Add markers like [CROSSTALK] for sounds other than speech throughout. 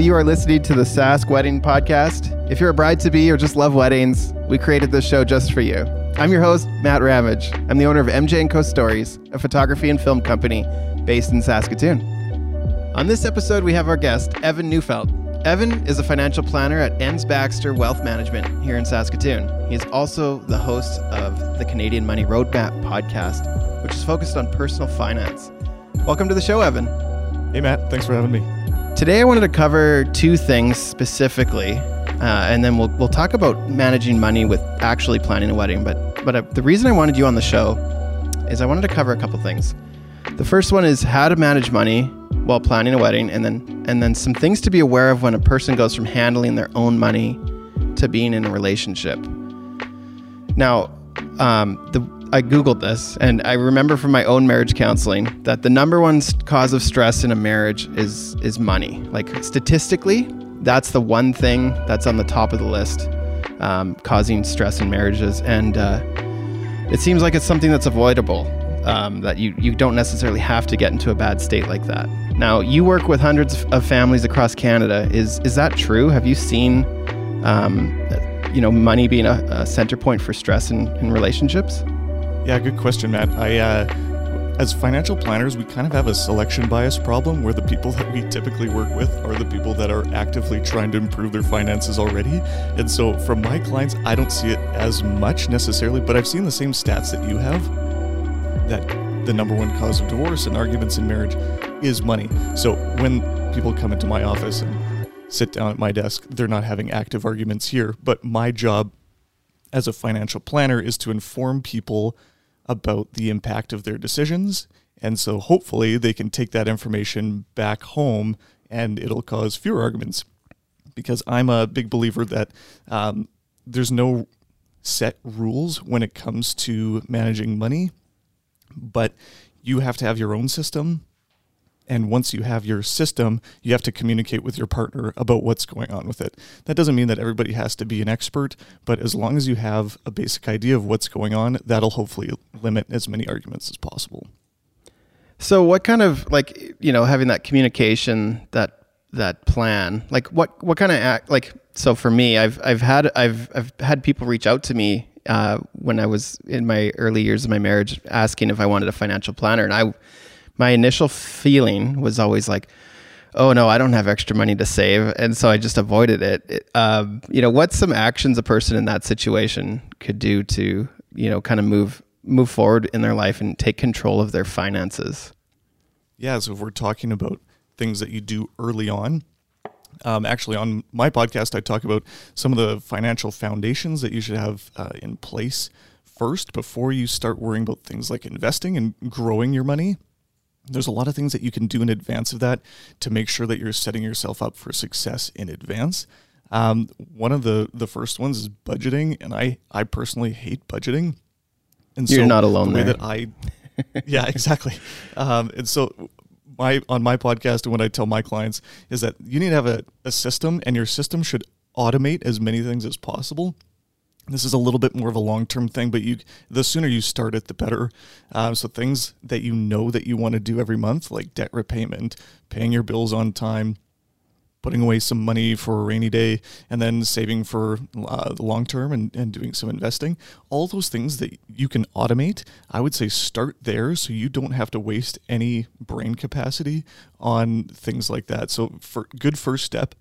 you are listening to the Sask Wedding Podcast. If you're a bride to be or just love weddings, we created this show just for you. I'm your host, Matt Ramage. I'm the owner of MJ & Co Stories, a photography and film company based in Saskatoon. On this episode, we have our guest, Evan Neufeld. Evan is a financial planner at Enns Baxter Wealth Management here in Saskatoon. He is also the host of the Canadian Money Roadmap podcast, which is focused on personal finance. Welcome to the show, Evan. Hey, Matt. Thanks for having me. Today, I wanted to cover two things specifically, uh, and then we'll we'll talk about managing money with actually planning a wedding. But but uh, the reason I wanted you on the show is I wanted to cover a couple things. The first one is how to manage money while planning a wedding, and then and then some things to be aware of when a person goes from handling their own money to being in a relationship. Now, um, the I googled this, and I remember from my own marriage counseling that the number one cause of stress in a marriage is is money. Like statistically, that's the one thing that's on the top of the list um, causing stress in marriages, and uh, it seems like it's something that's avoidable. Um, that you you don't necessarily have to get into a bad state like that. Now, you work with hundreds of families across Canada. Is is that true? Have you seen, um, you know, money being a, a center point for stress in, in relationships? Yeah, good question, Matt. I, uh, as financial planners, we kind of have a selection bias problem where the people [LAUGHS] that we typically work with are the people that are actively trying to improve their finances already. And so, from my clients, I don't see it as much necessarily, but I've seen the same stats that you have that the number one cause of divorce and arguments in marriage is money. So, when people come into my office and sit down at my desk, they're not having active arguments here, but my job as a financial planner is to inform people about the impact of their decisions. And so hopefully they can take that information back home and it'll cause fewer arguments. Because I'm a big believer that um, there's no set rules when it comes to managing money, but you have to have your own system and once you have your system, you have to communicate with your partner about what's going on with it. That doesn't mean that everybody has to be an expert, but as long as you have a basic idea of what's going on, that'll hopefully limit as many arguments as possible. So, what kind of like you know having that communication that that plan like what what kind of act like so for me I've I've had I've I've had people reach out to me uh, when I was in my early years of my marriage asking if I wanted a financial planner and I my initial feeling was always like, oh no, I don't have extra money to save, and so I just avoided it. um, you know, what's some actions a person in that situation could do to you know kind of move move forward in their life and take control of their finances? Yeah, so if we're talking about things that you do early on, um, actually, on my podcast, I talk about some of the financial foundations that you should have uh, in place first before you start worrying about things like investing and growing your money. There's a lot of things that you can do in advance of that to make sure that you're setting yourself up for success in advance. Um, one of the the first ones is budgeting, and I I personally hate budgeting. And you're so not alone the way there. that I, yeah, [LAUGHS] exactly. Um, and so my on my podcast and what I tell my clients is that you need to have a, a system, and your system should automate as many things as possible this is a little bit more of a long term thing, but you the sooner you start it, the better. Um, so things that you know that you want to do every month, like debt repayment, paying your bills on time, putting away some money for a rainy day, and then saving for uh, the long term and, and doing some investing. All those things that you can automate, I would say start there so you don't have to waste any brain capacity on things like that. So for good first step,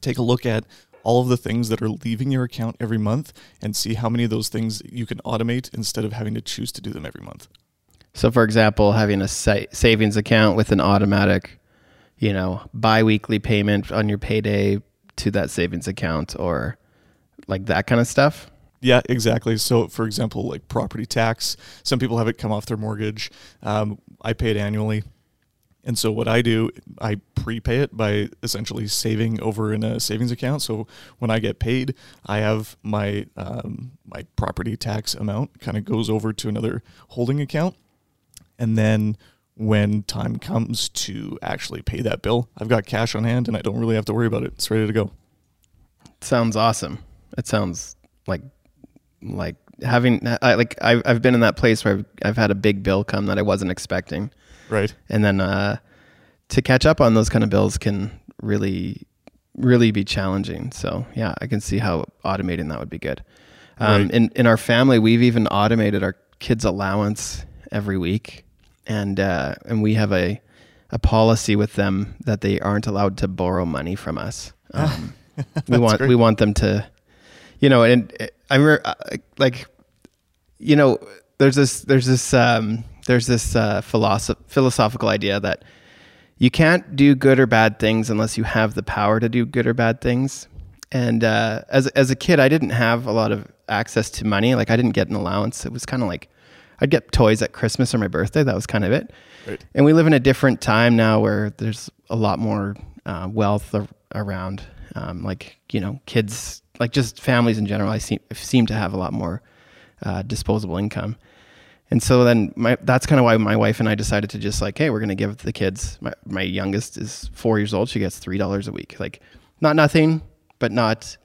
take a look at all of the things that are leaving your account every month and see how many of those things you can automate instead of having to choose to do them every month. So, for example, having a sa- savings account with an automatic, you know, biweekly payment on your payday to that savings account or like that kind of stuff. Yeah, exactly. So, for example, like property tax, some people have it come off their mortgage. Um, I pay it annually. And so what I do, I prepay it by essentially saving over in a savings account. So when I get paid, I have my um, my property tax amount kind of goes over to another holding account, and then when time comes to actually pay that bill, I've got cash on hand and I don't really have to worry about it. It's ready to go. Sounds awesome. It sounds like like having I, like I've I've been in that place where I've, I've had a big bill come that I wasn't expecting Right. And then uh, to catch up on those kind of bills can really really be challenging. So yeah, I can see how automating that would be good. Um, Right. In in our family, we've even automated our kids' allowance every week, and uh, and we have a a policy with them that they aren't allowed to borrow money from us. [LAUGHS] Um, we want great. we want them to, you know, and uh, I remember uh, like, you know, there's this there's this um, there's this uh, philosoph- philosophical idea that you can't do good or bad things unless you have the power to do good or bad things. And uh, as as a kid, I didn't have a lot of access to money. Like I didn't get an allowance. It was kind of like I'd get toys at Christmas or my birthday. That was kind of it. Right. And we live in a different time now where there's a lot more uh, wealth ar- around. Um, like you know, kids, like just families in general, I seem seem to have a lot more uh, disposable income. And so then my, that's kind of why my wife and I decided to just like, hey, we're going to give the kids. My, my youngest is four years old. She gets three dollars a week. Like, not nothing, but not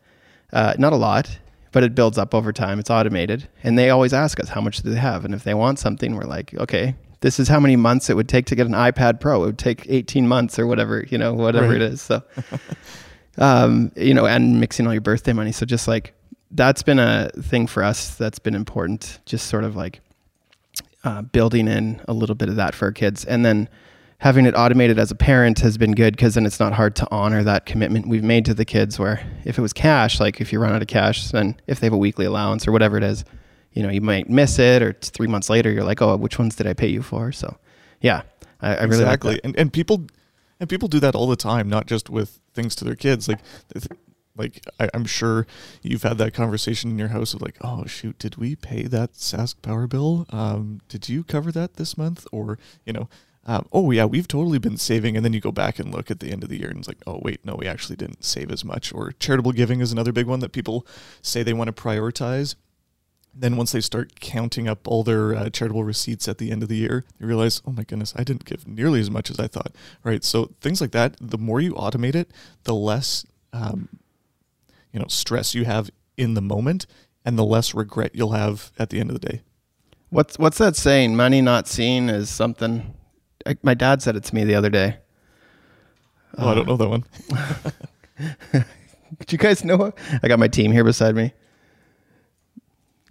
uh, not a lot. But it builds up over time. It's automated, and they always ask us how much do they have, and if they want something, we're like, okay, this is how many months it would take to get an iPad Pro. It would take eighteen months or whatever, you know, whatever Right. it is. So, [LAUGHS] um, you know, and mixing all your birthday money. So just like that's been a thing for us that's been important. Just sort of like uh, building in a little bit of that for our kids, and then having it automated as a parent has been good because then it's not hard to honor that commitment we've made to the kids. Where if it was cash, like if you run out of cash, then if they have a weekly allowance or whatever it is, you know, you might miss it, or it's three months later, you're like, oh, which ones did I pay you for? So, yeah, I, I really exactly. like that. and and people and people do that all the time, not just with things to their kids. Like like I, I'm sure you've had that conversation in your house of like, oh shoot, did we pay that Sask power bill? Um, did you cover that this month? Or you know. Um, oh yeah, we've totally been saving, and then you go back and look at the end of the year, and it's like, oh wait, no, we actually didn't save as much. Or charitable giving is another big one that people say they want to prioritize, then once they start counting up all their uh, charitable receipts at the end of the year, they realize, oh my goodness, I didn't give nearly as much as I thought. Right. So things like that, the more you automate it, the less, um, you know, stress you have in the moment, and the less regret you'll have at the end of the day. What's what's that saying? Money not seen is something. I, my dad said it to me the other day. Oh, I don't know that one. [LAUGHS] Do you guys know? I got my team here beside me.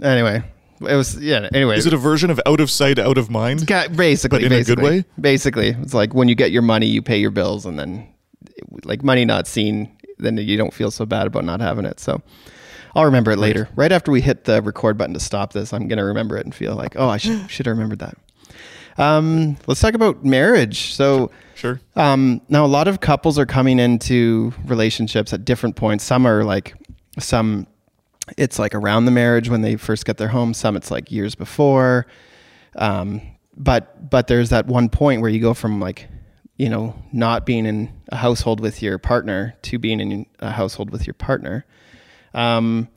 Anyway, it was yeah. Anyway, Is it a version of out of sight, out of mind? Ca- basically, But in a good way? Basically, it's like when you get your money, you pay your bills, and then like money not seen, then you don't feel so bad about not having it. So I'll remember it later. Right after we hit the record button to stop this, I'm gonna remember it and feel like, oh, I should [GASPS] should have remembered that. Um, let's talk about marriage. So. Sure. Um, now, a lot of couples are coming into relationships at different points. Some are like, some it's like around the marriage when they first get their home. Some it's like years before. Um, but but there's that one point where you go from like, you know, not being in a household with your partner to being in a household with your partner. Um,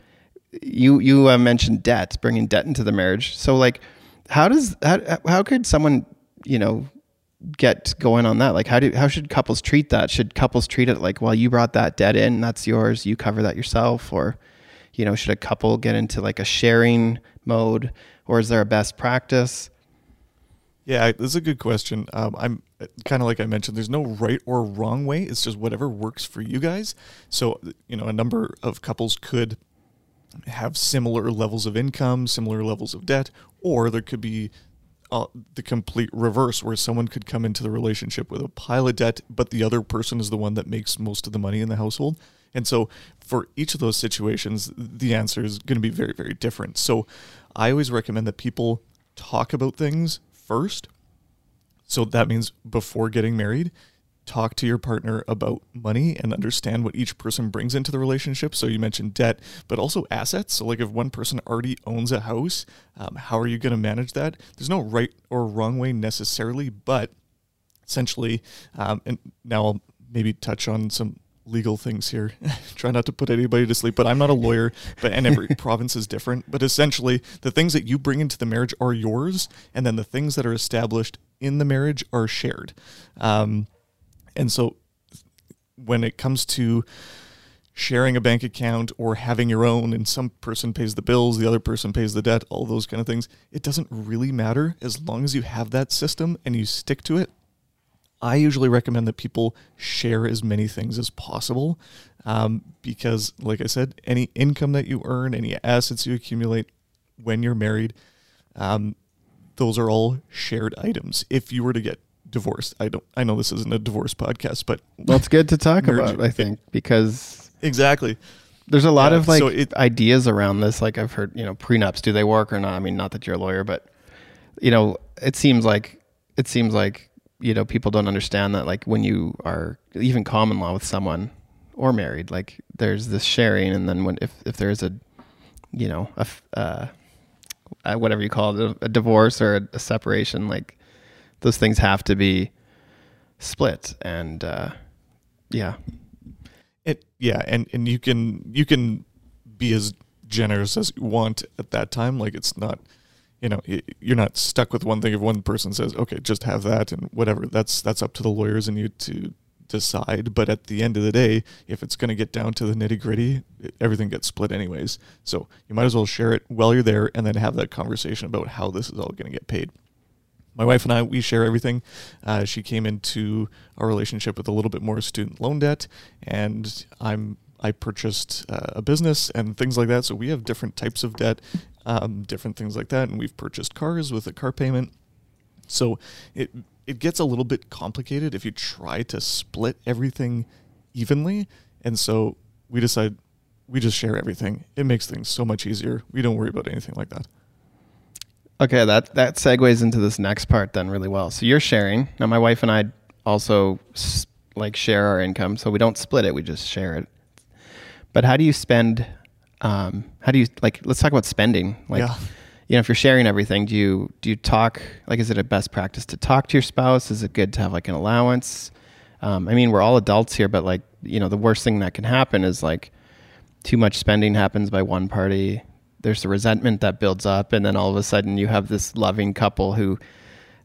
you you uh, mentioned debt, bringing debt into the marriage. So like, how does how how could someone you know get going on that? Like, how do how should couples treat that? Should couples treat it like, well, you brought that debt in, that's yours, you cover that yourself, or you know, should a couple get into like a sharing mode, or is there a best practice? Yeah, this is a good question. Um, I'm kind of like I mentioned. There's no right or wrong way. It's just whatever works for you guys. So you know, a number of couples could have similar levels of income, similar levels of debt, or there could be uh, the complete reverse, where someone could come into the relationship with a pile of debt, but the other person is the one that makes most of the money in the household. And so, for each of those situations, the answer is going to be very, very different. So, I always recommend that people talk about things first. So, that means before getting married, talk to your partner about money and understand what each person brings into the relationship. So you mentioned debt, but also assets. So like if one person already owns a house, um, how are you going to manage that? There's no right or wrong way necessarily, but essentially, um, and now I'll maybe touch on some legal things here. [LAUGHS] Try not to put anybody to sleep, but I'm not a lawyer, but and every [LAUGHS] province is different. But essentially, the things that you bring into the marriage are yours, and then the things that are established in the marriage are shared. Um, and so when it comes to sharing a bank account or having your own and some person pays the bills, the other person pays the debt, all those kind of things, it doesn't really matter as long as you have that system and you stick to it. I usually recommend that people share as many things as possible um, because, like I said, any income that you earn, any assets you accumulate when you're married, um, those are all shared items. If you were to get divorced, I don't. I know this isn't a divorce podcast, but well, it's good to talk about. I think because exactly. there's a lot Yeah, of like so it- ideas around this. Like I've heard, you know, prenups do they work or not? I mean, not that you're a lawyer, but you know, it seems like it seems like you know people don't understand that like when you are even common law with someone or married, like there's this sharing, and then when if if there's a you know a uh, whatever you call it, a, a divorce or a, a separation, like those things have to be split, and uh, yeah, It yeah, and and you can you can be as generous as you want at that time. Like it's not, you know, you're not stuck with one thing. If one person says, "Okay, just have that," and whatever, that's that's up to the lawyers and you to decide. But at the end of the day, if it's going to get down to the nitty gritty, everything gets split anyways. So you might as well share it while you're there, and then have that conversation about how this is all going to get paid my wife and I, we share everything. Uh, she came into our relationship with a little bit more student loan debt, and I'm I purchased uh, a business and things like that. So we have different types of debt, um, different things like that, and we've purchased cars with a car payment. So it it gets a little bit complicated if you try to split everything evenly, and so we decide we just share everything. It makes things so much easier. We don't worry about anything like that. Okay, that that segues into this next part then really well. So you're sharing. Now my wife and I also like share our income, so we don't split it, we just share it. But how do you spend um how do you like let's talk about spending. Like Yeah. you know, if you're sharing everything, do you do you talk like is it a best practice to talk to your spouse? Is it good to have like an allowance? Um, I mean, we're all adults here, but like, you know, the worst thing that can happen is like too much spending happens by one party. There's the resentment that builds up, and then all of a sudden you have this loving couple who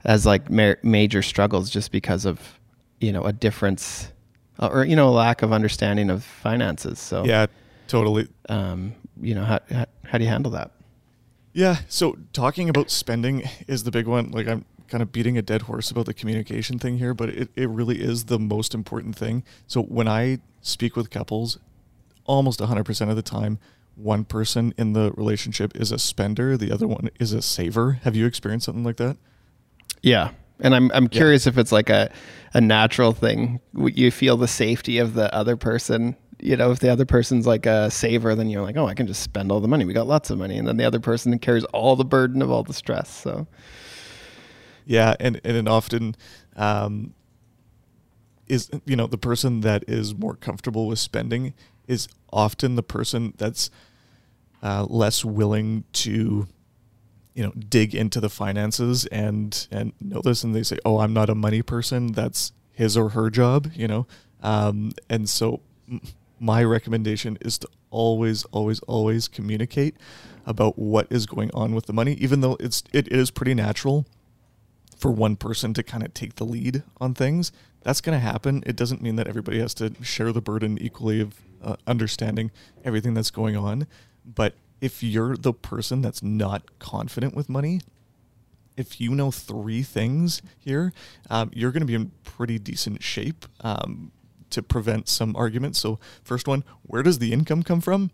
has like ma- major struggles just because of you know a difference or you know a lack of understanding of finances. So Yeah, totally. um, you know how, how how do you handle that? Yeah. So talking about spending is the big one. Like I'm kind of beating a dead horse about the communication thing here, but it, it really is the most important thing. So when I speak with couples, almost 100% of the time, one person in the relationship is a spender, the other one is a saver. Have you experienced something like that? Yeah. And I'm I'm curious if it's like a a natural thing. You feel the safety of the other person. You know, if the other person's like a saver, then you're like, oh, I can just spend all the money. We got lots of money, and then the other person carries all the burden of all the stress. So Yeah, and and often um, is you know the person that is more comfortable with spending is often the person that's uh, less willing to you know dig into the finances and and know this, and they say, "Oh, I'm not a money person. That's his or her job," you know, um, and so. My recommendation is to always, always, always communicate about what is going on with the money, even though it's it is pretty natural for one person to kind of take the lead on things. That's going to happen. It doesn't mean that everybody has to share the burden equally of uh, understanding everything that's going on. But if you're the person that's not confident with money, if you know three things here, um, you're going to be in pretty decent shape um, to prevent some arguments. So, first one, where does the income come from?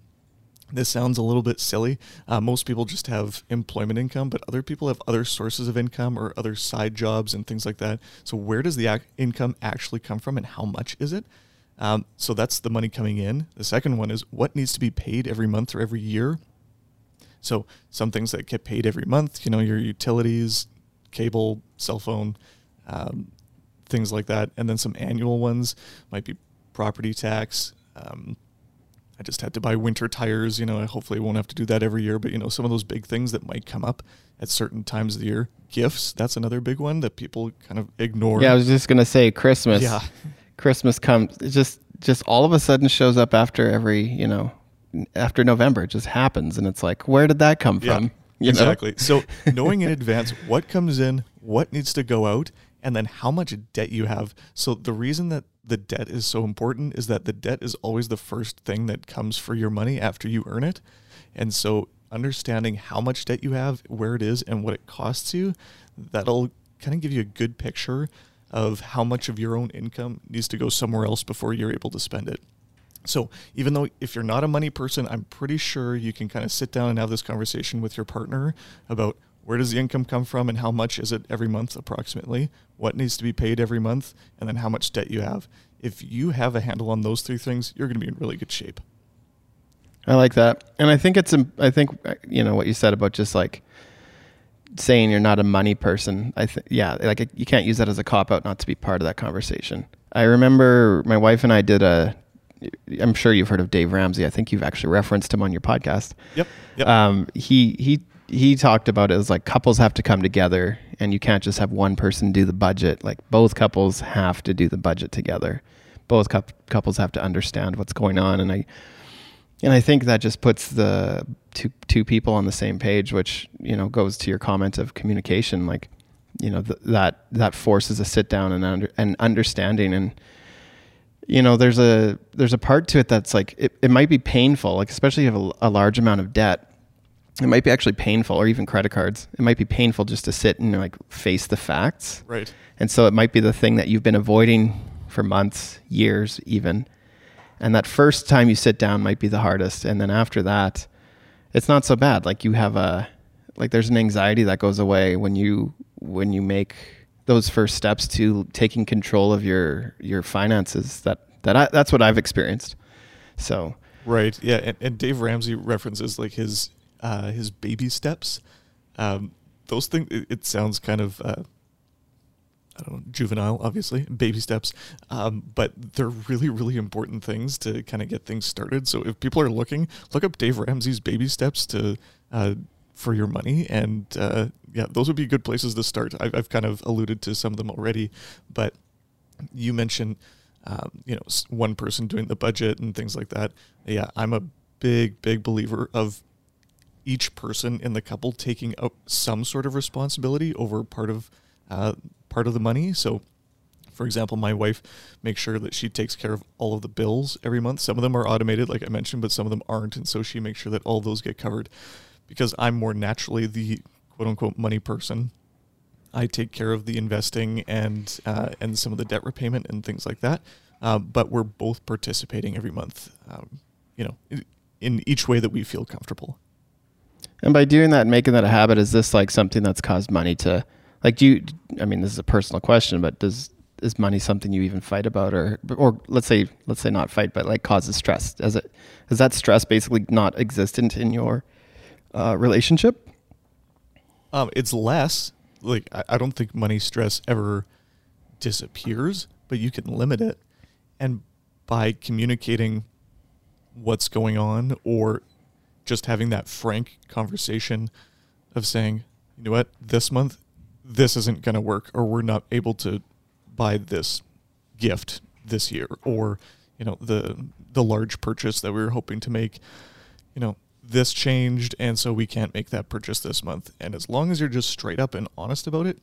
This sounds a little bit silly. Uh, most people just have employment income, but other people have other sources of income or other side jobs and things like that. So, where does the ac- income actually come from and how much is it? Um, so, that's the money coming in. The second one is what needs to be paid every month or every year. So, some things that get paid every month, you know, your utilities, cable, cell phone, um, things like that. And then some annual ones might be property tax. Um, I just had to buy winter tires. You know, I hopefully won't have to do that every year, but you know, some of those big things that might come up at certain times of the year. Gifts, that's another big one that people kind of ignore. yeah, I was just gonna say Christmas. Yeah. Christmas comes. Just just all of a sudden shows up after every you know after November. It just happens, and it's like, where did that come from? You know? exactly. So [LAUGHS] knowing in advance what comes in, what needs to go out, and then how much debt you have. So the reason that the debt is so important is that the debt is always the first thing that comes for your money after you earn it. And so understanding how much debt you have, where it is, and what it costs you, that'll kind of give you a good picture of how much of your own income needs to go somewhere else before you're able to spend it. So, even though if you're not a money person, I'm pretty sure you can kind of sit down and have this conversation with your partner about where does the income come from and how much is it every month approximately, what needs to be paid every month, and then how much debt you have. If you have a handle on those three things, you're going to be in really good shape. I like that, and I think it's. I think you know what you said about just like saying you're not a money person. I think yeah, like you can't use that as a cop out not to be part of that conversation. I remember my wife and I did a. I'm sure you've heard of Dave Ramsey. I think you've actually referenced him on your podcast. Yep. yep. Um, he he he talked about it as like couples have to come together, and you can't just have one person do the budget. Like both couples have to do the budget together. Both couples have to understand what's going on, and I and I think that just puts the two two people on the same page, which you know goes to your comment of communication. Like, you know, th- that that forces a sit down and under, and understanding. And you know, there's a there's a part to it that's like it, it might be painful, like especially if you have a, a large amount of debt. It might be actually painful, or even credit cards. It might be painful just to sit and like face the facts. Right. And so it might be the thing that you've been avoiding for months, years, even and that first time you sit down might be the hardest and then after that it's not so bad like you have a like there's an anxiety that goes away when you when you make those first steps to taking control of your your finances that that I, that's what I've experienced so right yeah and, and Dave Ramsey references like his uh, his baby steps um, those things it, it sounds kind of uh, I don't know, juvenile, obviously, baby steps. Um, but they're really, really important things to kind of get things started. So if people are looking, look up Dave Ramsey's baby steps to uh, for your money, and uh, yeah, those would be good places to start. I've, I've, kind of alluded to some of them already, but you mentioned, um, you know, one person doing the budget and things like that. Yeah, I'm a big, big believer of each person in the couple taking up some sort of responsibility over part of uh, part of the money. So, for example, my wife makes sure that she takes care of all of the bills every month. Some of them are automated, like I mentioned, but some of them aren't. And so she makes sure that all those get covered. Because I'm more naturally the quote unquote money person, I take care of the investing and uh, and some of the debt repayment and things like that. Uh, but we're both participating every month, um, you know, in, in each way that we feel comfortable. And by doing that and making that a habit, is this like something that's caused money to like, do you? I mean, this is a personal question, but does is money something you even fight about, or or let's say let's say not fight, but like causes stress? Does it is that stress basically not existent in your uh, relationship? Um, it's less. Like, I, I don't think money stress ever disappears, but you can limit it, and by communicating what's going on, or just having that frank conversation of saying, you know what, this month this isn't going to work or we're not able to buy this gift this year or you know the the large purchase that we were hoping to make you know this changed and so we can't make that purchase this month. And as long as you're just straight up and honest about it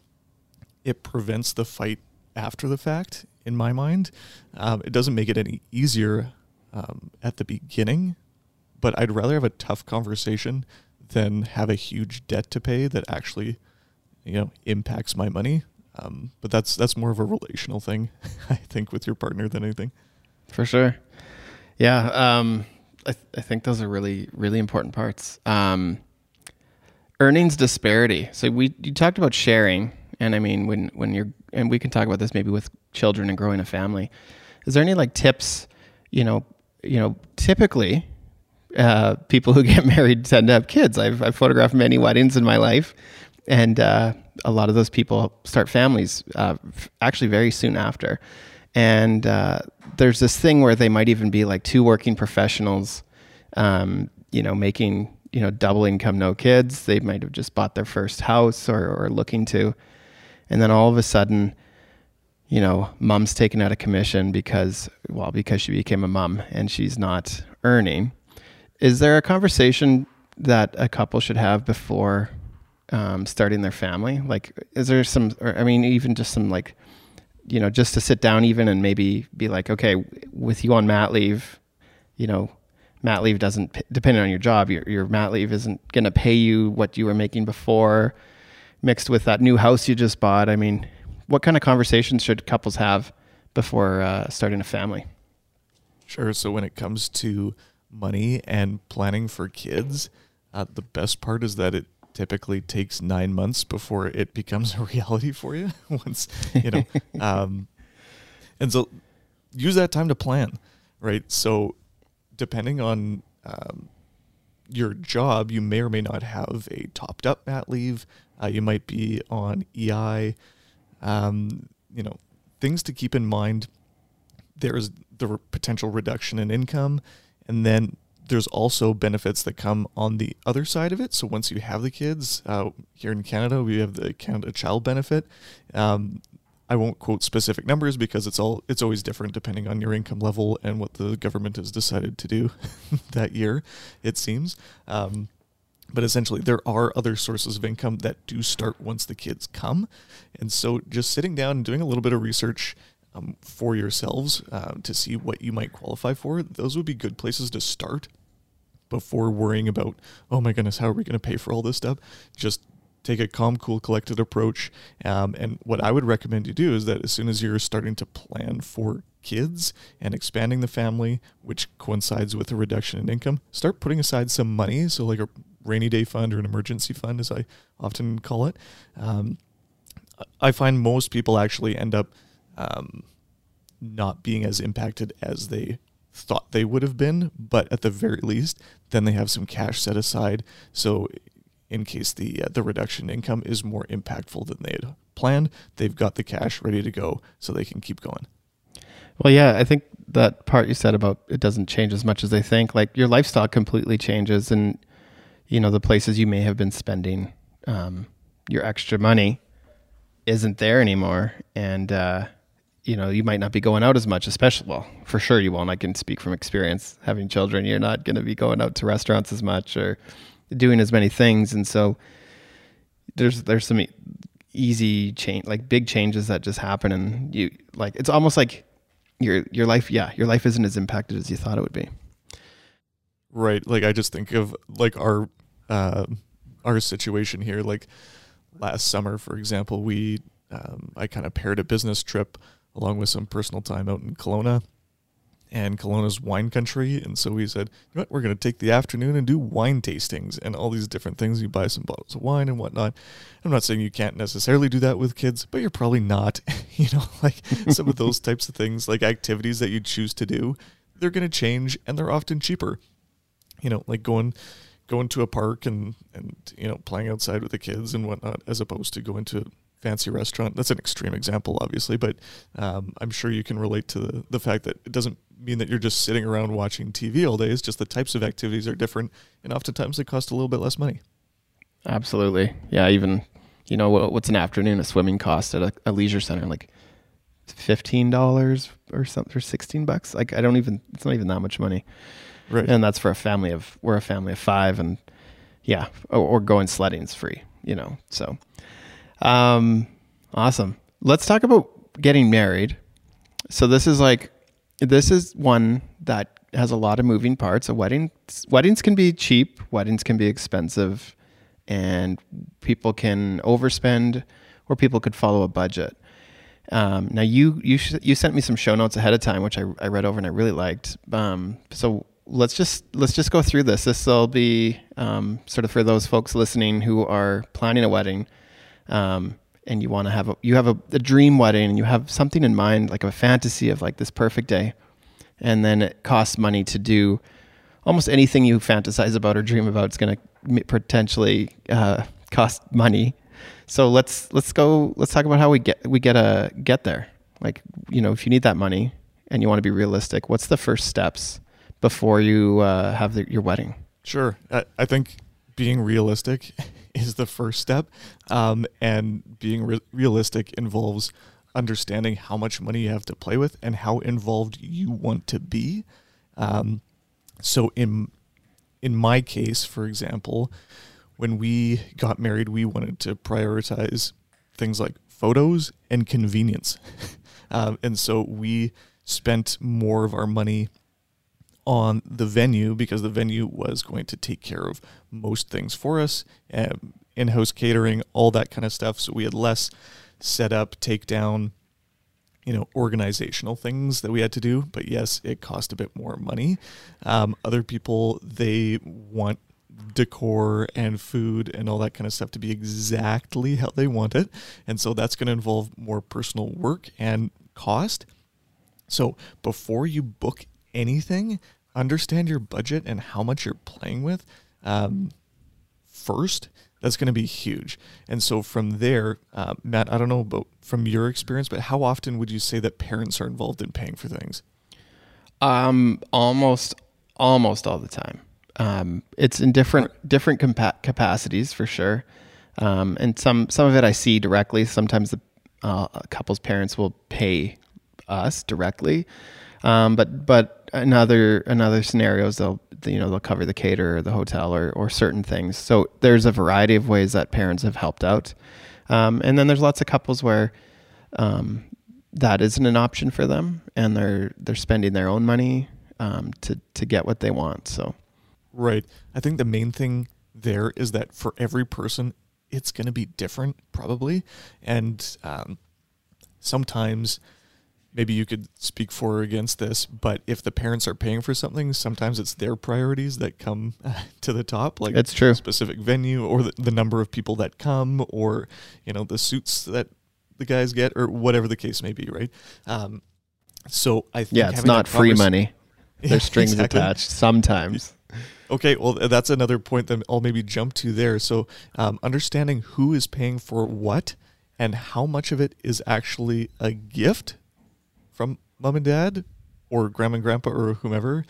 it prevents the fight after the fact in my mind. Um, it doesn't make it any easier um, at the beginning but i'd rather have a tough conversation than have a huge debt to pay that actually you know impacts my money. Um, but that's that's more of a relational thing, [LAUGHS] I think, with your partner than anything. For sure. Yeah. Um, I, th- I think those are really really important parts. Um, earnings disparity. So we you talked about sharing, and I mean when when you're and we can talk about this maybe with children and growing a family. Is there any like tips? You know, you know, typically uh, people [LAUGHS] who get married tend to have kids. I've, I've photographed many weddings in my life and uh, a lot of those people start families uh, actually very soon after. And uh, there's this thing where they might even be like two working professionals, um, you know, making you know double income, no kids. They might have just bought their first house or, or looking to, and then all of a sudden, you know, mom's taken out a commission because well because she became a mom and she's not earning. Is there a conversation that a couple should have before um, starting their family? Like, is there some, or, I mean, even just some like, you know, just to sit down even and maybe be like, okay, with you on mat leave, you know, mat leave doesn't, depending on your job, your, your mat leave isn't going to pay you what you were making before mixed with that new house you just bought. I mean, what kind of conversations should couples have before uh, starting a family? Sure. So when it comes to money and planning for kids, uh, the best part is that it typically takes nine months before it becomes a [LAUGHS] reality for you. [LAUGHS] Once you know, [LAUGHS] um, and so use that time to plan, right? So depending on um, your job, you may or may not have a topped up mat leave. Uh, you might be on EI. Um, you know, things to keep in mind. There's the potential reduction in income, and then there's also benefits that come on the other side of it. So once you have the kids, uh, here in Canada, we have the Canada Child Benefit. Um, I won't quote specific numbers because it's all it's always different depending on your income level and what the government has decided to do [LAUGHS] that year. It seems, um, but essentially there are other sources of income that do start once the kids come, and so just sitting down and doing a little bit of research um, for yourselves uh, to see what you might qualify for. Those would be good places to start before worrying about, oh my goodness, how are we going to pay for all this stuff? Just take a calm, cool, collected approach. Um, and what I would recommend you do is that as soon as you're starting to plan for kids and expanding the family, which coincides with a reduction in income, start putting aside some money. So, like a rainy day fund or an emergency fund, as I often call it. Um, I find most people actually end up um, not being as impacted as they thought they would have been, but at the very least, then they have some cash set aside. So, in case the uh, the reduction in income is more impactful than they had planned, they've got the cash ready to go, so they can keep going. Well, yeah, I think that part you said about it doesn't change as much as they think. Like your lifestyle completely changes, and you know the places you may have been spending um, your extra money isn't there anymore, and uh, you know, you might not be going out as much, especially, well, for sure you won't. I can speak from experience having children. You're not going to be going out to restaurants as much or doing as many things. And so there's, there's some easy change, like big changes that just happen. And you, like, it's almost like your, your life, yeah, your life isn't as impacted as you thought it would be. Right. Like, I just think of like our, uh, our situation here. Like last summer, for example, we, um, I kind of paired a business trip along with some personal time out in Kelowna. And Kelowna's wine country. And so we said, you know what, we're going to take the afternoon and do wine tastings and all these different things. You buy some bottles of wine and whatnot. I'm not saying you can't necessarily do that with kids, but you're probably not. [LAUGHS] you know, like some of those [LAUGHS] types of things, like activities that you choose to do, they're going to change and they're often cheaper. You know, like going going to a park and and you know playing outside with the kids and whatnot, as opposed to going to fancy restaurant. That's an extreme example, obviously, but um, I'm sure you can relate to the, the fact that it doesn't mean that you're just sitting around watching TV all day. It's just the types of activities are different, and oftentimes they cost a little bit less money. Absolutely, yeah. Even you know what, what's an afternoon of swimming cost at a, a leisure center like fifteen dollars or something or sixteen bucks. Like I don't even it's not even that much money, right? And that's for a family of we're a family of five, and yeah, or, or going sledding is free. You know, so um, awesome. Let's talk about getting married. So this is like this is one that has a lot of moving parts. A wedding weddings can be cheap, weddings can be expensive, and people can overspend or people could follow a budget. Um, now you you sh- you sent me some show notes ahead of time, which I, I read over and I really liked. Um, so let's just let's just go through this. This will be um, sort of for those folks listening who are planning a wedding um, and you want to have a you have a, a, dream wedding and you have something in mind like a fantasy of like this perfect day. And then it costs money to do almost anything you fantasize about or dream about it's going to potentially uh, cost money. So let's let's go let's talk about how we get we get a get there. Like you know if you need that money and you want to be realistic what's the first steps before you uh, have the, your wedding? Sure. I, I think being realistic [LAUGHS] is the first step. Um, and being re- realistic involves understanding how much money you have to play with and how involved you want to be. Um, so in in my case, for example, when we got married, we wanted to prioritize things like photos and convenience, [LAUGHS] um, and so we spent more of our money on the venue because the venue was going to take care of most things for us, um, in-house catering, all that kind of stuff. So we had less set up, take down, you know, organizational things that we had to do. But yes, it cost a bit more money. Um, other people, they want decor and food and all that kind of stuff to be exactly how they want it. And so that's going to involve more personal work and cost. So before you book anything, understand your budget and how much you're playing with um, first. That's going to be huge. And so from there, uh, Matt, I don't know about from your experience, but how often would you say that parents are involved in paying for things? Um, almost, almost all the time. Um, it's in different different compa- capacities for sure, um, and some some of it I see directly. Sometimes the uh, couple's parents will pay us directly, um, but but in other in other scenarios they'll you know they'll cover the caterer, or the hotel, or or certain things. So there's a variety of ways that parents have helped out, um, and then there's lots of couples where um, that isn't an option for them, and they're they're spending their own money um, to to get what they want. So. Right. I think the main thing there is that for every person, it's going to be different, probably. And um, sometimes maybe you could speak for or against this, but if the parents are paying for something, sometimes it's their priorities that come [LAUGHS] to the top, like it's true. specific venue or the, the number of people that come or, you know, the suits that the guys get or whatever the case may be, right? Um, so I think yeah, it's not free money. [LAUGHS] There's strings exactly. attached sometimes. [LAUGHS] Okay, well, that's another point that I'll maybe jump to there. So, um, understanding who is paying for what and how much of it is actually a gift from mom and dad or grandma and grandpa or whomever,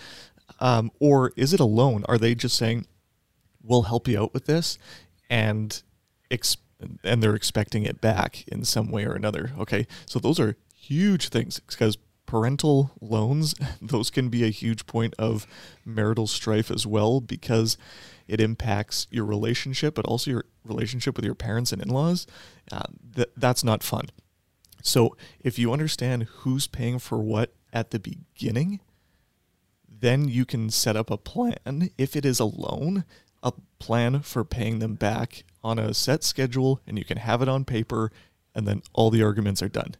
um, or is it a loan? Are they just saying, "We'll help you out with this," and and they're expecting it back in some way or another? Okay, so those are huge things because parental loans, [LAUGHS] those can be a huge point of marital strife as well because it impacts your relationship, but also your relationship with your parents and in laws. Uh, th- that's not fun. So if you understand who's paying for what at the beginning, then you can set up a plan. If it is a loan, a plan for paying them back on a set schedule, and you can have it on paper, and then all the arguments are done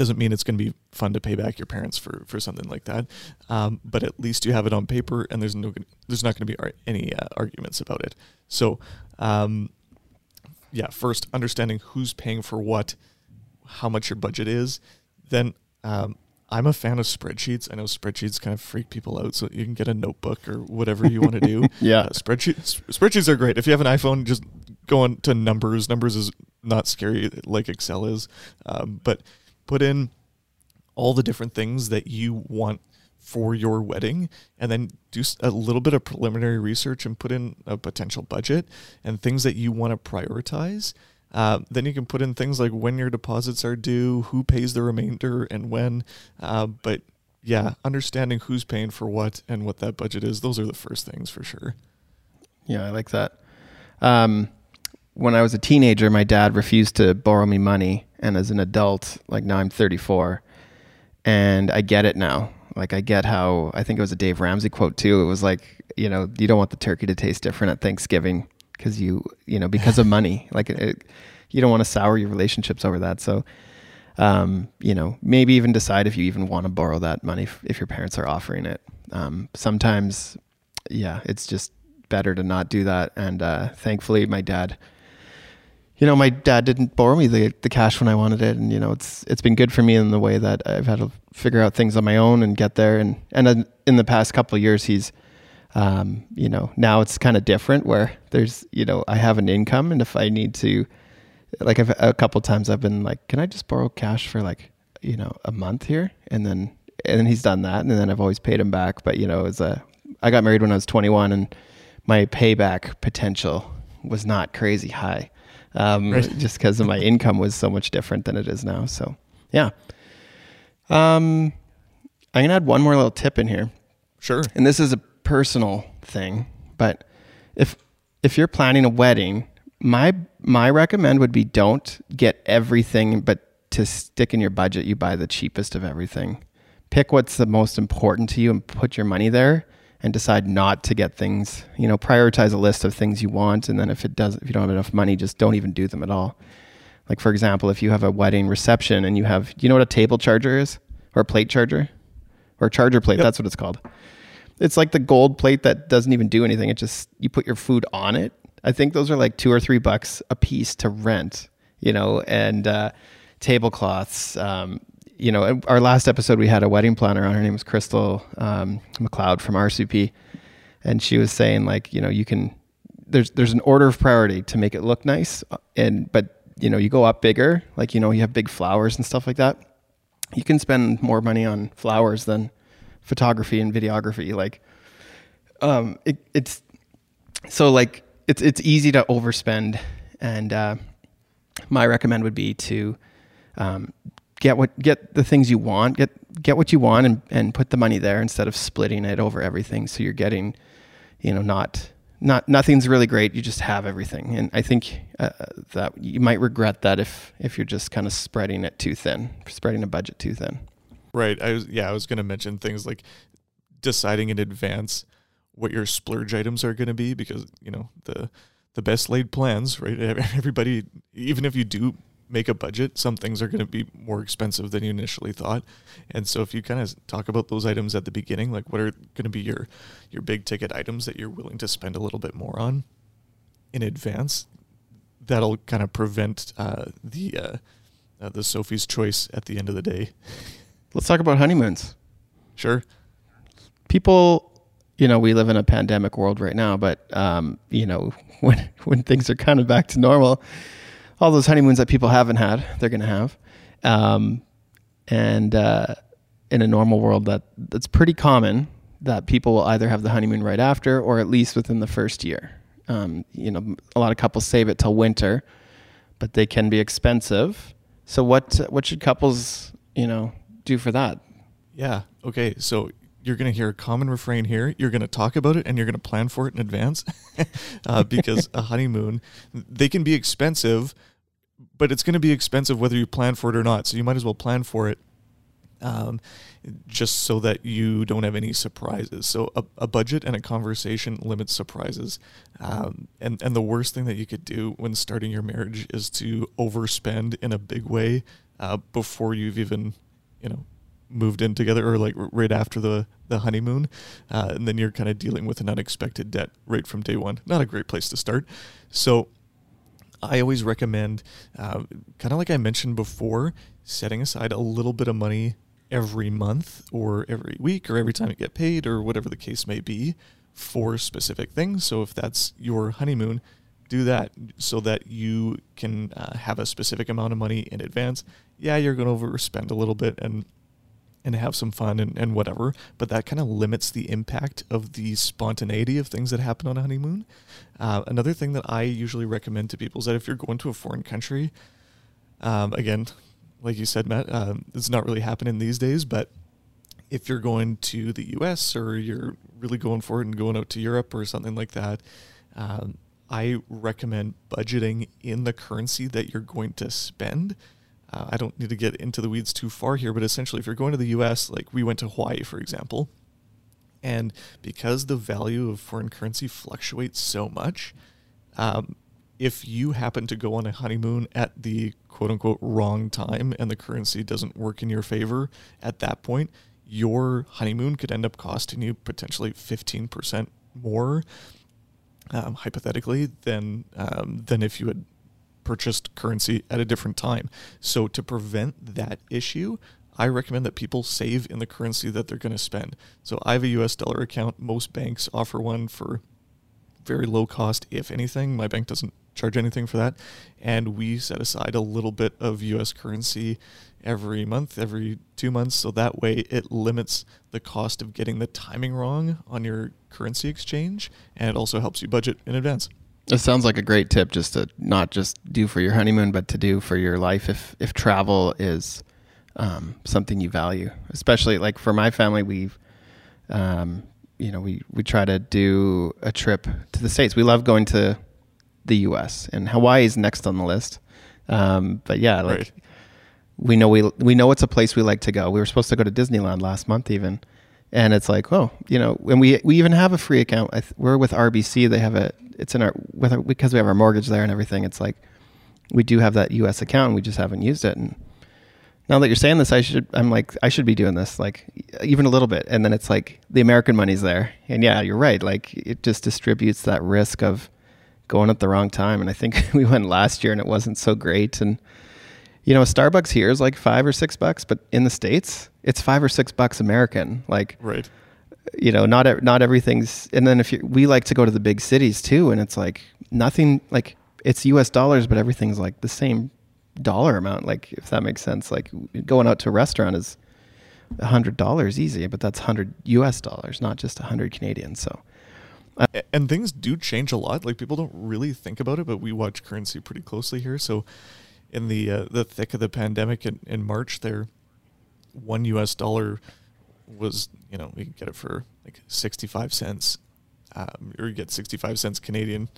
doesn't mean it's going to be fun to pay back your parents for, for something like that. Um, but at least you have it on paper, and there's no there's not going to be any uh, arguments about it. So, um, yeah, first understanding who's paying for what, how much your budget is. Then um, I'm a fan of spreadsheets. I know spreadsheets kind of freak people out, so you can get a notebook or whatever you want to do. [LAUGHS] yeah, uh, spreadsheets spreadsheets are great. If you have an iPhone, just go on to numbers. Numbers is not scary like Excel is, um, but put in all the different things that you want for your wedding and then do a little bit of preliminary research and put in a potential budget and things that you want to prioritize. Uh, then you can put in things like when your deposits are due, who pays the remainder, and when. Uh, but yeah, understanding who's paying for what and what that budget is, those are the first things for sure. Yeah, I like that. Um, when I was a teenager, my dad refused to borrow me money and as an adult, like now I'm 34, and I get it now. Like I get how I think it was a Dave Ramsey quote too. It was like you know you don't want the turkey to taste different at Thanksgiving because you you know because of money. [LAUGHS] Like it, you don't want to sour your relationships over that. So. Um, you know, maybe even decide if you even want to borrow that money if, if your parents are offering it. Um, sometimes, yeah, it's just better to not do that. And uh, thankfully, my dad you know, my dad didn't borrow me the, the cash when I wanted it, and you know, it's it's been good for me in the way that I've had to figure out things on my own and get there. And and in the past couple of years, he's, um, you know, now it's kind of different where there's, you know, I have an income, and if I need to, like, I've, a couple times I've been like, can I just borrow cash for like, you know, a month here, and then and then he's done that, and then I've always paid him back. But you know, as a, I got married when I was 21, and my payback potential was not crazy high um, right. [LAUGHS] just because of my income was so much different than it is now. So, yeah. Um, I'm gonna add one more little tip in here. Sure. And this is a personal thing, but if if you're planning a wedding, my my recommend would be don't get everything, but to stick in your budget, you buy the cheapest of everything. Pick what's the most important to you and put your money there and decide not to get things, you know, prioritize a list of things you want. And then if it does, if you don't have enough money, just don't even do them at all. Like for example, if you have a wedding reception and you have, do you know what a table charger is or a plate charger or a charger plate? Yep. That's what it's called. It's like the gold plate that doesn't even do anything. It just you put your food on it. I think those are like two or three bucks a piece to rent. You know, and uh, tablecloths. Um, you know, our last episode we had a wedding planner on. Her name was Crystal um, McLeod from RCP, and she was saying like, you know, you can there's there's an order of priority to make it look nice, uh, and but you know you go up bigger, like you know you have big flowers and stuff like that. You can spend more money on flowers than photography and videography. Like, um, it, it's so like it's it's easy to overspend, and uh, my recommend would be to um, get what get the things you want, get get what you want, and and put the money there instead of splitting it over everything. So you're getting, you know, not not nothing's really great. You just have everything, and I think uh, that you might regret that if if you're just kind of spreading it too thin, spreading a budget too thin. Right. I was yeah, I was to mention things like deciding in advance what your splurge items are to be because, you know, the the best laid plans, right? [LAUGHS] Everybody even if you do make a budget, some things are to be more expensive than you initially thought. And so if you kind of talk about those items at the beginning, like what are to be your your big ticket items that you're willing to spend a little bit more on in advance, that'll kind of prevent uh, the uh, uh, the Sophie's choice at the end of the day. [LAUGHS] Let's talk about honeymoons. Sure. People, you know, we live in a pandemic world right now, but um, you know, [LAUGHS] when when things are kind of back to normal, all those honeymoons that people haven't had, they're going to have. Um, and uh, in a normal world, that that's pretty common that people will either have the honeymoon right after or at least within the first year. Um, you know, a lot of couples save it till winter, but they can be expensive. So what what should couples, you know, do for that? Yeah. Okay. So you're going to hear a common refrain here. You're going to talk about it and you're going to plan for it in advance [LAUGHS] uh, because a honeymoon, they can be expensive, but it's going to be expensive whether you plan for it or not. So you might as well plan for it um, just so that you don't have any surprises. So a, a budget and a conversation limits surprises. Um, and, and the worst thing that you could do when starting your marriage is to overspend in a big way uh, before you've even, you know, moved in together or like right after the the honeymoon uh, and then you're kind of dealing with an unexpected debt right from day one. Not a great place to start. So i always recommend uh, kind of like i mentioned before setting aside a little bit of money every month or every week or every time you get paid or whatever the case may be for specific things. So if that's your honeymoon do that so that you can uh, have a specific amount of money in advance yeah you're going to overspend a little bit and and have some fun and, and whatever, but that kind of limits the impact of the spontaneity of things that happen on a honeymoon. Uh, another thing that I usually recommend to people is that if you're going to a foreign country, um, again, like you said, Matt, um, it's not really happening these days, but if you're going to the US or you're really going for it and going out to Europe or something like that, um, I recommend budgeting in the currency that you're going to spend. Uh, I don't need to get into the weeds too far here, but essentially, if you're going to the US, like we went to Hawaii, for example, and because the value of foreign currency fluctuates so much, um, if you happen to go on a honeymoon at the quote unquote wrong time and the currency doesn't work in your favor at that point, your honeymoon could end up costing you potentially 15% more, um, hypothetically, than, um, than if you had purchased currency at a different time. So to prevent that issue, I recommend that people save in the currency that they're going to spend. So I have a US dollar account. Most banks offer one for very low cost, if anything. My bank doesn't charge anything for that. And we set aside a little bit of US currency every month, every two months. So that way it limits the cost of getting the timing wrong on your currency exchange. And it also helps you budget in advance. It sounds like a great tip just to not just do for your honeymoon, but to do for your life if if travel is um, something you value. Especially like for my family, we've um, you know we we try to do a trip to the states. We love going to the U.S. and Hawaii is next on the list. Um, but yeah, like right. we know we we know it's a place we like to go. We were supposed to go to Disneyland last month even and it's like, oh, you know, and we we even have a free account. Th- we're with RBC. They have a. It's in our with our, because we have our mortgage there and everything. It's like we do have that U.S. account. and We just haven't used it. And now that you're saying this, I should. I'm like, I should be doing this, like even a little bit. And then it's like the American money's there, and yeah, you're right. Like it just distributes that risk of going at the wrong time. And I think [LAUGHS] we went last year, and it wasn't so great. And you know, Starbucks here is like five or six bucks, but in the states, it's five or six bucks American. Like, right. You know, not not everything's. And then if you, we like to go to the big cities too, and it's like nothing. Like it's U.S. dollars, but everything's like the same dollar amount. Like if that makes sense. Like going out to a restaurant is a hundred dollars easy, but that's hundred U.S. dollars, not just a hundred Canadian. So. And things do change a lot. Like people don't really think about it, but we watch currency pretty closely here. So, in the uh, the thick of the pandemic in, in March, there, one U.S. dollar was you know you can get it for like sixty five cents, um, or you get sixty five cents Canadian,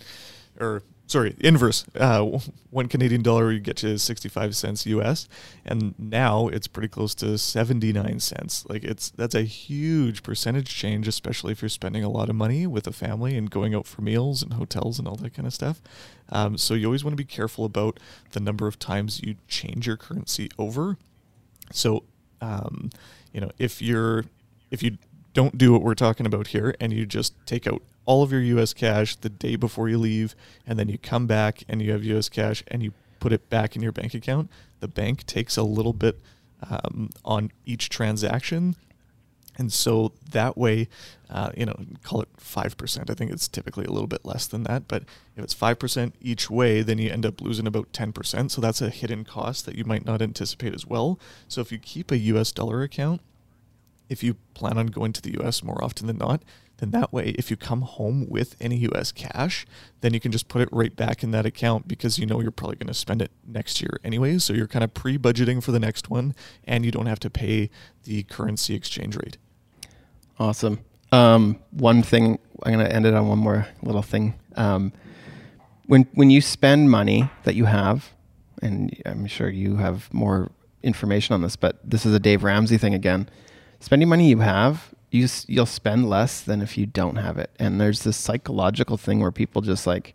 or sorry, inverse. Uh, one Canadian dollar you get to 65 cents US, and now it's pretty close to 79 cents. Like it's that's a huge percentage change, especially if you're spending a lot of money with a family and going out for meals and hotels and all that kind of stuff. Um, so you always want to be careful about the number of times you change your currency over. So, um, you know, if you're if you don't do what we're talking about here and you just take out all of your US cash the day before you leave, and then you come back and you have US cash and you put it back in your bank account, the bank takes a little bit um, on each transaction. And so that way, uh, you know, call it 5%. I think it's typically a little bit less than that. But if it's 5% each way, then you end up losing about 10%. So that's a hidden cost that you might not anticipate as well. So if you keep a US dollar account, if you plan on going to the US more often than not, then that way, if you come home with any US cash, then you can just put it right back in that account because you know you're probably going to spend it next year anyway. So you're kind of pre budgeting for the next one and you don't have to pay the currency exchange rate. Awesome. Um, one thing, I'm going to end it on one more little thing. Um, when, when you spend money that you have, and I'm sure you have more information on this, but this is a Dave Ramsey thing again. Spending money you have you you'll spend less than if you don't have it. And there's this psychological thing where people just like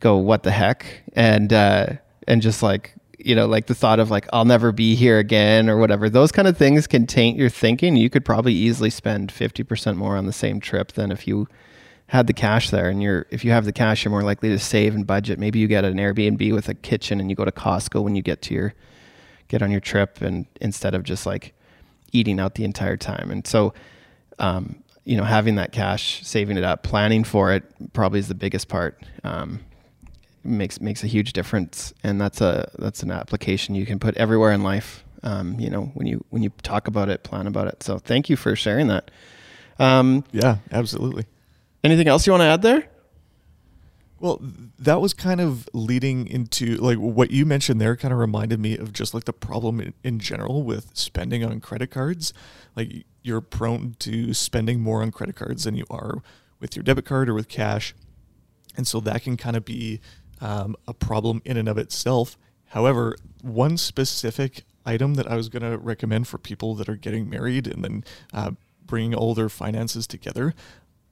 go, "What the heck?" and uh, and just like you know, like the thought of like I'll never be here again or whatever. Those kind of things can taint your thinking. You could probably easily spend fifty percent more on the same trip than if you had the cash there. And you're if you have the cash, you're more likely to save and budget. Maybe you get an Airbnb with a kitchen and you go to Costco when you get to your get on your trip, and instead of just like eating out the entire time. And so um, you know, having that cash, saving it up, planning for it probably is the biggest part. Um, makes makes a huge difference, and that's a that's an application you can put everywhere in life. Um, you know, when you when you talk about it, plan about it. So thank you for sharing that. Um, yeah, absolutely. Anything else you want to add there? Well, that was kind of leading into like what you mentioned there kind of reminded me of just like the problem in, in general with spending on credit cards. Like you're prone to spending more on credit cards than you are with your debit card or with cash. And so that can kind of be um, a problem in and of itself. However, one specific item that I was going to recommend for people that are getting married and then uh, bringing all their finances together,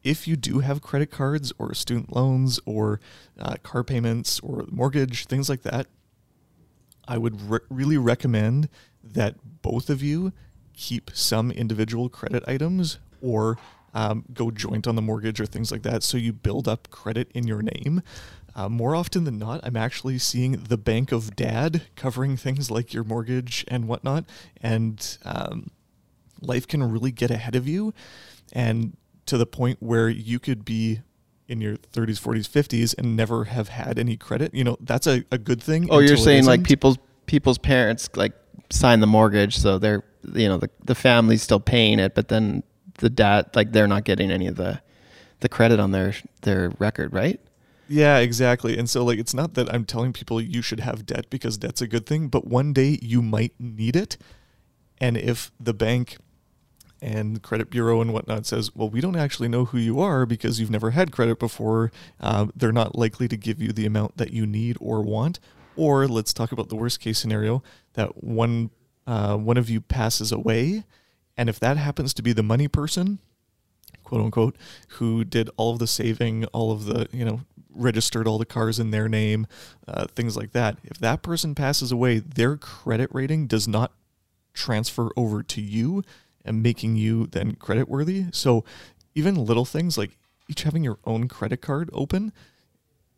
if you do have credit cards or student loans or uh, car payments or mortgage, things like that, I would re- really recommend that both of you keep some individual credit items or um, go joint on the mortgage or things like that. So you build up credit in your name. Uh, more often than not, I'm actually seeing the bank of dad covering things like your mortgage and whatnot. And um, life can really get ahead of you. And to the point where you could be in your 30s, 40s, 50s and never have had any credit. You know, that's a, a good thing. Oh, you're saying like people's people's parents like sign the mortgage so they're you know the the family's still paying it, but then the dad like they're not getting any of the the credit on their their record, right? Yeah, exactly. And so like it's not that I'm telling people you should have debt because debt's a good thing, but one day you might need it. And if the bank and credit bureau and whatnot says, well, we don't actually know who you are because you've never had credit before, uh, they're not likely to give you the amount that you need or want. Or let's talk about the worst case scenario that one uh, one of you passes away, and if that happens to be the money person, quote unquote, who did all of the saving, all of the you know registered all the cars in their name, uh, things like that. If that person passes away, their credit rating does not transfer over to you and making you then credit worthy. So even little things like each having your own credit card open,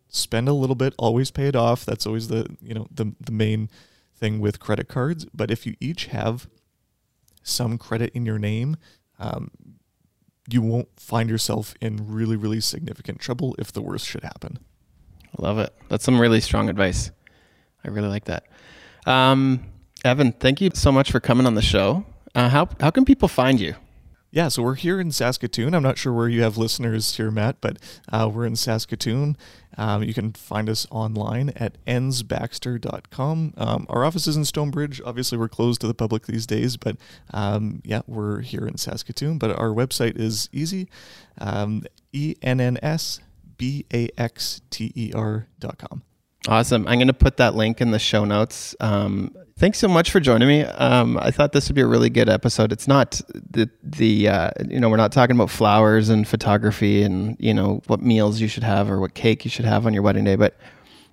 spend a little bit, always pay it off. That's always the you know the the main thing with credit cards. But if you each have some credit in your name, um, you won't find yourself in really really significant trouble if the worst should happen. I love it. That's some really strong advice. I really like that. Um, Evan, thank you so much for coming on the show. Uh, how how can people find you? Yeah, so we're here in Saskatoon. I'm not sure where you have listeners here, Matt, but uh, we're in Saskatoon. Um, you can find us online at ennsbaxter.com. Um, our office is in Stonebridge. Obviously, we're closed to the public these days, but um, yeah, we're here in Saskatoon. But our website is easy um, E N N S B A X T E R.com. Awesome. I'm going to put that link in the show notes. Um, thanks so much for joining me. Um, I thought this would be a really good episode. It's not the the uh, you know we're not talking about flowers and photography and you know what meals you should have or what cake you should have on your wedding day, but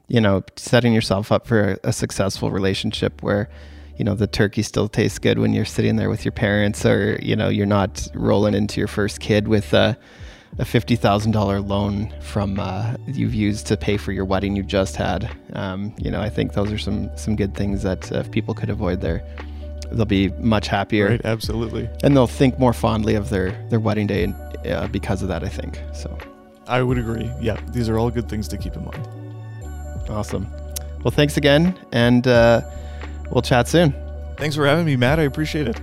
you know setting yourself up for a, a successful relationship where you know the turkey still tastes good when you're sitting there with your parents or you know you're not rolling into your first kid with. Uh, a fifty thousand dollar loan from uh, you've used to pay for your wedding you just had. Um, you know, I think those are some some good things that uh, if people could avoid there, they'll be much happier. Right, absolutely. And they'll think more fondly of their their wedding day uh, because of that. I think so. I would agree. Yeah, these are all good things to keep in mind. Awesome. Well, thanks again, and uh, we'll chat soon. Thanks for having me, Matt. I appreciate it.